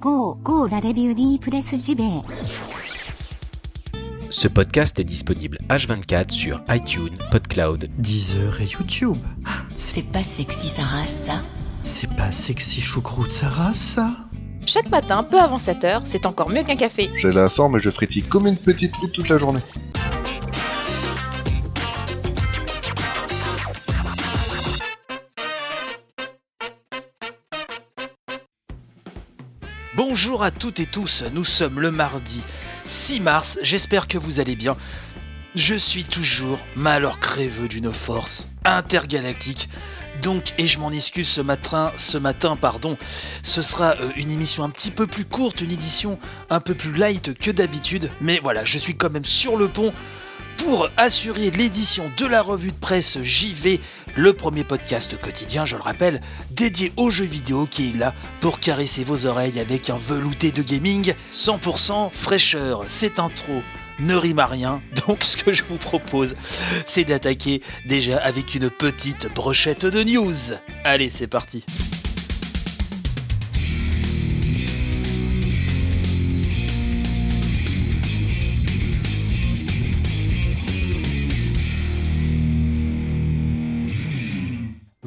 Go, go la review Press JB. Ce podcast est disponible H24 sur iTunes, PodCloud, Deezer et YouTube. C'est pas sexy sa race, ça C'est pas sexy choucroute Sarah, ça Chaque matin, peu avant 7h, c'est encore mieux qu'un café. J'ai la forme et je frétille comme une petite truite toute la journée. Bonjour à toutes et tous, nous sommes le mardi 6 mars, j'espère que vous allez bien. Je suis toujours malheur creveux d'une force intergalactique. Donc, et je m'en excuse ce matin, ce matin, pardon, ce sera euh, une émission un petit peu plus courte, une édition un peu plus light que d'habitude, mais voilà, je suis quand même sur le pont pour assurer l'édition de la revue de presse JV, le premier podcast quotidien, je le rappelle, dédié aux jeux vidéo qui est là pour caresser vos oreilles avec un velouté de gaming 100% fraîcheur. C'est intro ne rime à rien, donc ce que je vous propose, c'est d'attaquer déjà avec une petite brochette de news. Allez, c'est parti.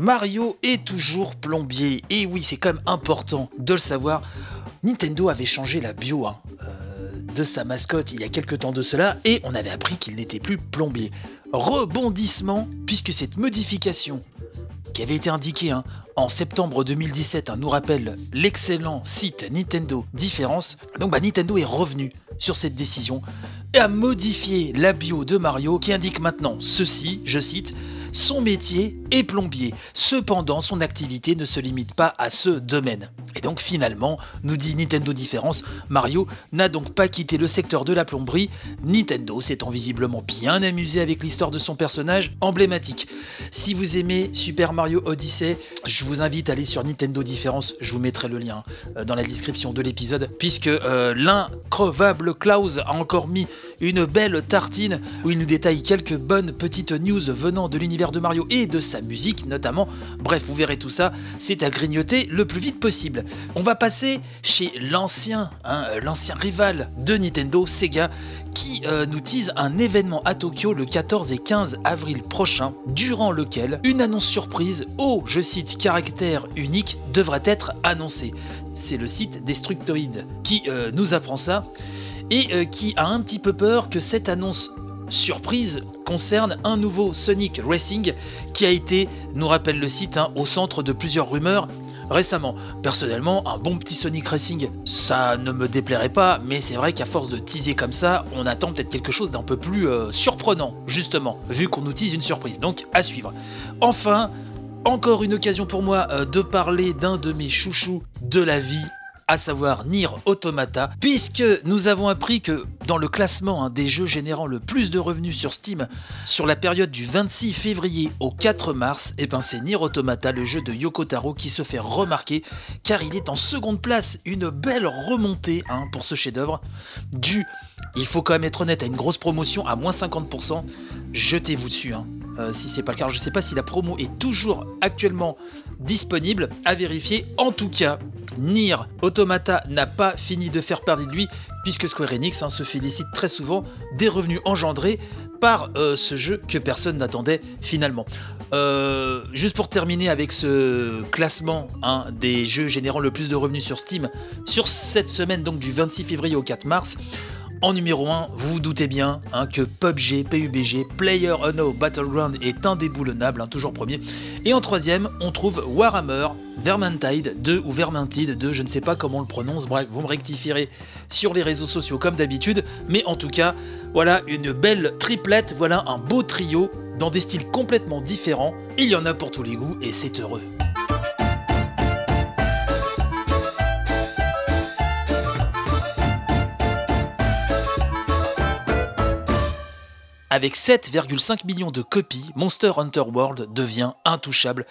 Mario est toujours plombier. Et oui, c'est quand même important de le savoir. Nintendo avait changé la bio hein, euh, de sa mascotte il y a quelques temps de cela et on avait appris qu'il n'était plus plombier. Rebondissement, puisque cette modification qui avait été indiquée hein, en septembre 2017 hein, nous rappelle l'excellent site Nintendo Différence. Donc bah, Nintendo est revenu sur cette décision et a modifié la bio de Mario qui indique maintenant ceci, je cite, son métier est plombier. Cependant, son activité ne se limite pas à ce domaine. Et donc finalement, nous dit Nintendo Différence, Mario n'a donc pas quitté le secteur de la plomberie. Nintendo s'étant visiblement bien amusé avec l'histoire de son personnage emblématique. Si vous aimez Super Mario Odyssey, je vous invite à aller sur Nintendo Différence, je vous mettrai le lien euh, dans la description de l'épisode, puisque euh, l'increvable Klaus a encore mis une belle tartine où il nous détaille quelques bonnes petites news venant de l'univers de Mario et de sa musique notamment. Bref, vous verrez tout ça, c'est à grignoter le plus vite possible. On va passer chez l'ancien, hein, l'ancien rival de Nintendo, Sega, qui euh, nous tease un événement à Tokyo le 14 et 15 avril prochain, durant lequel une annonce surprise au, je cite, caractère unique devrait être annoncée. C'est le site Destructoid qui euh, nous apprend ça et euh, qui a un petit peu peur que cette annonce surprise concerne un nouveau Sonic Racing qui a été, nous rappelle le site, hein, au centre de plusieurs rumeurs récemment. Personnellement, un bon petit Sonic Racing, ça ne me déplairait pas, mais c'est vrai qu'à force de teaser comme ça, on attend peut-être quelque chose d'un peu plus euh, surprenant, justement, vu qu'on nous tease une surprise. Donc, à suivre. Enfin, encore une occasion pour moi euh, de parler d'un de mes chouchous de la vie à savoir Nier Automata, puisque nous avons appris que dans le classement des jeux générant le plus de revenus sur Steam sur la période du 26 février au 4 mars, et ben c'est Nier Automata, le jeu de Yoko Taro, qui se fait remarquer car il est en seconde place, une belle remontée hein, pour ce chef-d'œuvre, dû, il faut quand même être honnête, à une grosse promotion à moins 50%. Jetez-vous dessus. Hein. Euh, si c'est pas le cas, je ne sais pas si la promo est toujours actuellement disponible, à vérifier. En tout cas, Nier Automata n'a pas fini de faire parler de lui, puisque Square Enix hein, se félicite très souvent des revenus engendrés par euh, ce jeu que personne n'attendait finalement. Euh, juste pour terminer avec ce classement hein, des jeux générant le plus de revenus sur Steam, sur cette semaine donc du 26 février au 4 mars, en numéro 1, vous vous doutez bien hein, que PUBG, PUBG, Player Unknown Battleground est indéboulonnable, hein, toujours premier. Et en troisième, on trouve Warhammer, Vermintide 2 ou Vermintide 2, je ne sais pas comment on le prononce, bref, vous me rectifierez sur les réseaux sociaux comme d'habitude, mais en tout cas, voilà une belle triplette, voilà un beau trio dans des styles complètement différents. Il y en a pour tous les goûts et c'est heureux. Avec 7,5 millions de copies, Monster Hunter World devient intouchable.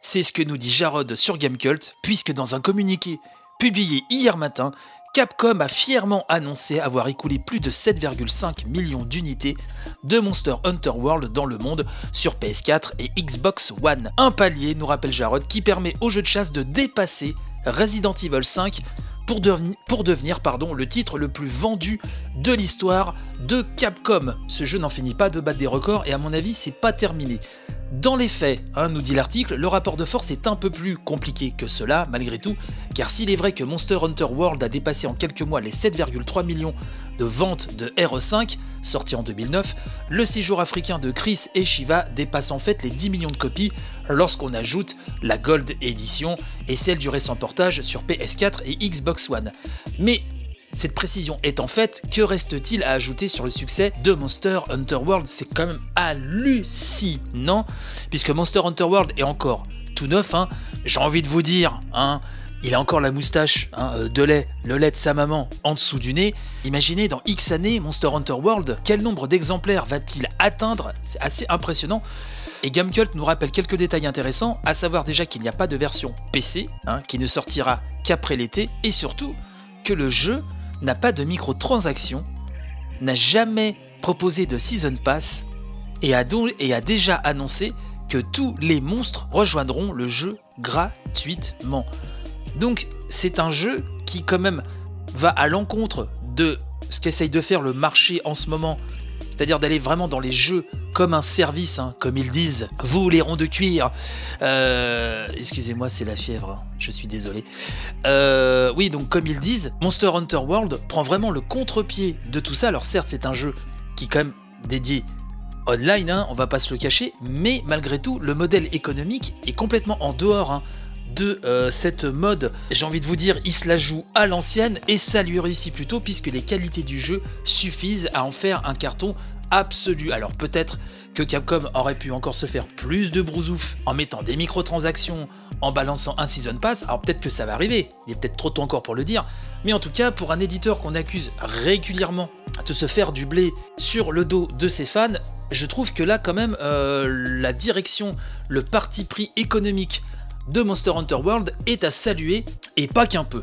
C'est ce que nous dit Jarod sur Gamecult, puisque dans un communiqué publié hier matin, Capcom a fièrement annoncé avoir écoulé plus de 7,5 millions d'unités de Monster Hunter World dans le monde sur PS4 et Xbox One. Un palier, nous rappelle Jarod, qui permet au jeu de chasse de dépasser Resident Evil 5 pour, deveni- pour devenir pardon, le titre le plus vendu de l'histoire de Capcom. Ce jeu n'en finit pas de battre des records et à mon avis c'est pas terminé. Dans les faits, hein, nous dit l'article, le rapport de force est un peu plus compliqué que cela, malgré tout, car s'il est vrai que Monster Hunter World a dépassé en quelques mois les 7,3 millions de ventes de RE5, sorti en 2009, le séjour africain de Chris et Shiva dépasse en fait les 10 millions de copies lorsqu'on ajoute la Gold Edition et celle du récent portage sur PS4 et Xbox One. Mais cette précision étant faite, que reste-t-il à ajouter sur le succès de Monster Hunter World? C'est quand même hallucinant, puisque Monster Hunter World est encore tout neuf. hein. J'ai envie de vous dire, hein, il a encore la moustache hein, euh, de lait, le lait de sa maman en dessous du nez. Imaginez dans X années Monster Hunter World, quel nombre d'exemplaires va-t-il atteindre? C'est assez impressionnant. Et Gamecult nous rappelle quelques détails intéressants, à savoir déjà qu'il n'y a pas de version PC, hein, qui ne sortira qu'après l'été, et surtout que le jeu n'a pas de microtransactions, n'a jamais proposé de Season Pass, et a, et a déjà annoncé que tous les monstres rejoindront le jeu gratuitement. Donc c'est un jeu qui quand même va à l'encontre de ce qu'essaye de faire le marché en ce moment, c'est-à-dire d'aller vraiment dans les jeux comme un service, hein, comme ils disent. Vous les ronds de cuir. Euh, Excusez-moi, c'est la fièvre. hein, Je suis désolé. Euh, oui, donc comme ils disent, Monster Hunter World prend vraiment le contre-pied de tout ça. Alors certes, c'est un jeu qui est quand même dédié online, hein, on va pas se le cacher, mais malgré tout, le modèle économique est complètement en dehors hein, de euh, cette mode. J'ai envie de vous dire, il se la joue à l'ancienne et ça lui réussit plutôt puisque les qualités du jeu suffisent à en faire un carton absolu. Alors peut-être que Capcom aurait pu encore se faire plus de brousouf en mettant des microtransactions, en balançant un Season Pass, alors peut-être que ça va arriver, il est peut-être trop tôt encore pour le dire, mais en tout cas pour un éditeur qu'on accuse régulièrement de se faire du blé sur le dos de ses fans, je trouve que là quand même euh, la direction, le parti pris économique de Monster Hunter World est à saluer, et pas qu'un peu.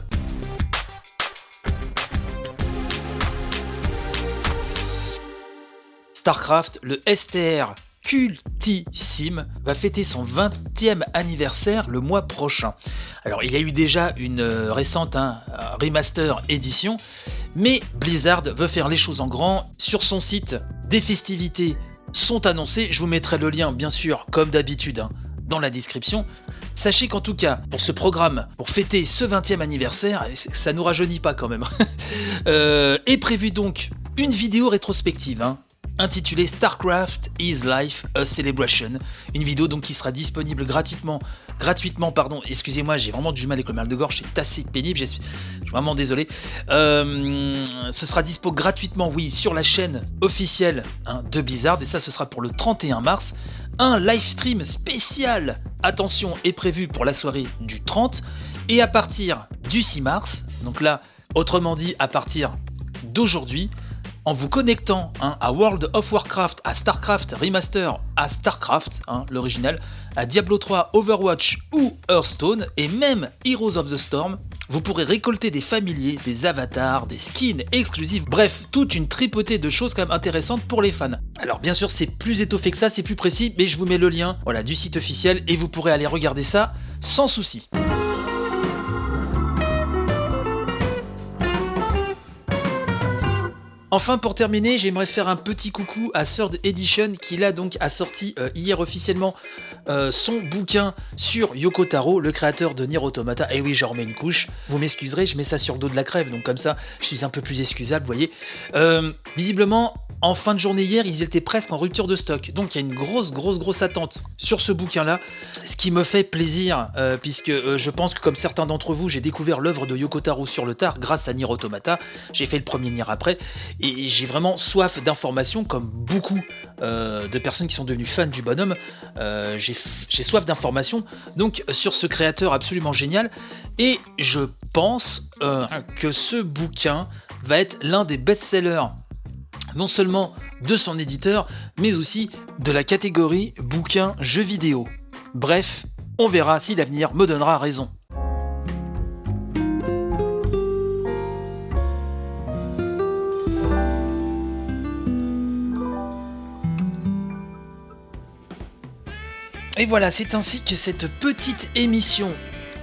StarCraft, le STR cultissime, va fêter son 20e anniversaire le mois prochain. Alors il y a eu déjà une euh, récente hein, euh, remaster édition, mais Blizzard veut faire les choses en grand. Sur son site, des festivités sont annoncées. Je vous mettrai le lien, bien sûr, comme d'habitude, hein, dans la description. Sachez qu'en tout cas, pour ce programme, pour fêter ce 20e anniversaire, ça nous rajeunit pas quand même, euh, est prévu donc une vidéo rétrospective, hein, intitulée Starcraft is Life a Celebration. Une vidéo donc qui sera disponible gratuitement, gratuitement, pardon, excusez-moi, j'ai vraiment du mal avec le mal de gorge, c'est assez pénible, je suis vraiment désolé. Euh, ce sera dispo gratuitement, oui, sur la chaîne officielle hein, de Blizzard, et ça ce sera pour le 31 mars. Un live stream spécial, attention, est prévu pour la soirée du 30, et à partir du 6 mars, donc là, autrement dit, à partir d'aujourd'hui, en vous connectant hein, à World of Warcraft, à Starcraft Remaster, à Starcraft, hein, l'original, à Diablo 3, Overwatch ou Hearthstone, et même Heroes of the Storm, vous pourrez récolter des familiers, des avatars, des skins exclusifs, bref, toute une tripotée de choses quand même intéressantes pour les fans. Alors bien sûr, c'est plus étoffé que ça, c'est plus précis, mais je vous mets le lien voilà, du site officiel et vous pourrez aller regarder ça sans souci. Enfin, pour terminer, j'aimerais faire un petit coucou à Third Edition qui là donc a sorti euh, hier officiellement euh, son bouquin sur Yoko Taro, le créateur de Nier Automata. Et oui, je remets une couche. Vous m'excuserez, je mets ça sur le dos de la crève, donc comme ça, je suis un peu plus excusable, vous voyez. Euh, visiblement, en fin de journée hier, ils étaient presque en rupture de stock. Donc il y a une grosse, grosse, grosse attente sur ce bouquin-là. Ce qui me fait plaisir, euh, puisque je pense que comme certains d'entre vous, j'ai découvert l'œuvre de Yoko Taro sur le tard grâce à Nier Automata. J'ai fait le premier Nier après. Et j'ai vraiment soif d'informations, comme beaucoup euh, de personnes qui sont devenues fans du bonhomme. Euh, j'ai soif d'informations, donc sur ce créateur absolument génial. Et je pense euh, que ce bouquin va être l'un des best-sellers non seulement de son éditeur, mais aussi de la catégorie bouquin jeux vidéo. Bref, on verra si l'avenir me donnera raison. Et voilà, c'est ainsi que cette petite émission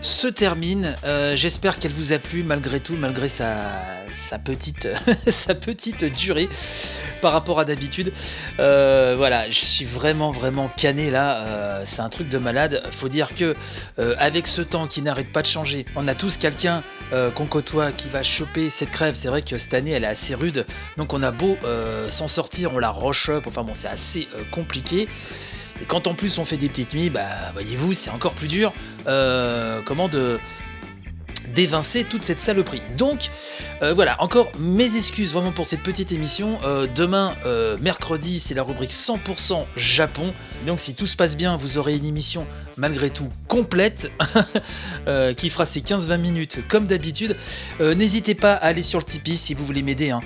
se termine. Euh, J'espère qu'elle vous a plu malgré tout, malgré sa, petite, durée par rapport à d'habitude. Euh, voilà, je suis vraiment, vraiment canné là. Euh, C'est un truc de malade. Faut dire que avec ce temps qui n'arrête pas de changer, on a tous quelqu'un qu'on côtoie qui va choper cette crève. C'est vrai que cette année, elle est assez rude. Donc on a beau s'en sortir, on la rush up. Enfin bon, c'est assez compliqué. Et quand en plus on fait des petites nuits, bah voyez-vous, c'est encore plus dur. euh, comment de d'évincer toute cette saloperie. Donc euh, voilà, encore mes excuses vraiment pour cette petite émission. Euh, demain, euh, mercredi, c'est la rubrique 100% Japon. Donc si tout se passe bien, vous aurez une émission malgré tout complète qui fera ses 15-20 minutes comme d'habitude. N'hésitez pas à aller sur le Tipeee si vous voulez m'aider. hein.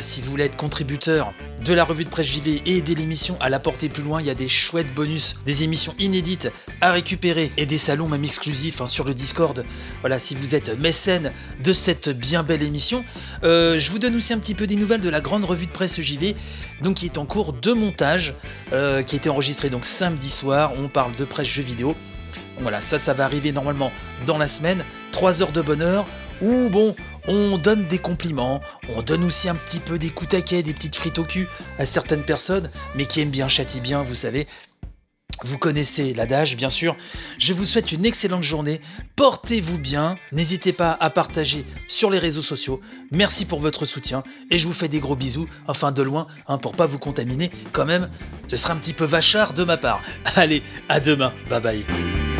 Si vous voulez être contributeur de la revue de presse JV et aider l'émission à la porter plus loin, il y a des chouettes bonus, des émissions inédites à récupérer et des salons même exclusifs hein, sur le Discord. Voilà, si vous êtes mécène de cette bien belle émission. Euh, je vous donne aussi un petit peu des nouvelles de la grande revue de presse JV, donc qui est en cours de montage, euh, qui a été enregistrée donc samedi soir. On parle de presse jeux vidéo. Voilà, ça, ça va arriver normalement dans la semaine. 3 heures de bonheur, où bon, on donne des compliments, on donne aussi un petit peu des coups taquets, des petites frites au cul à certaines personnes, mais qui aiment bien, châtient bien, vous savez. Vous connaissez l'adage, bien sûr. Je vous souhaite une excellente journée. Portez-vous bien. N'hésitez pas à partager sur les réseaux sociaux. Merci pour votre soutien et je vous fais des gros bisous. Enfin, de loin, hein, pour pas vous contaminer. Quand même, ce sera un petit peu vachard de ma part. Allez, à demain. Bye bye.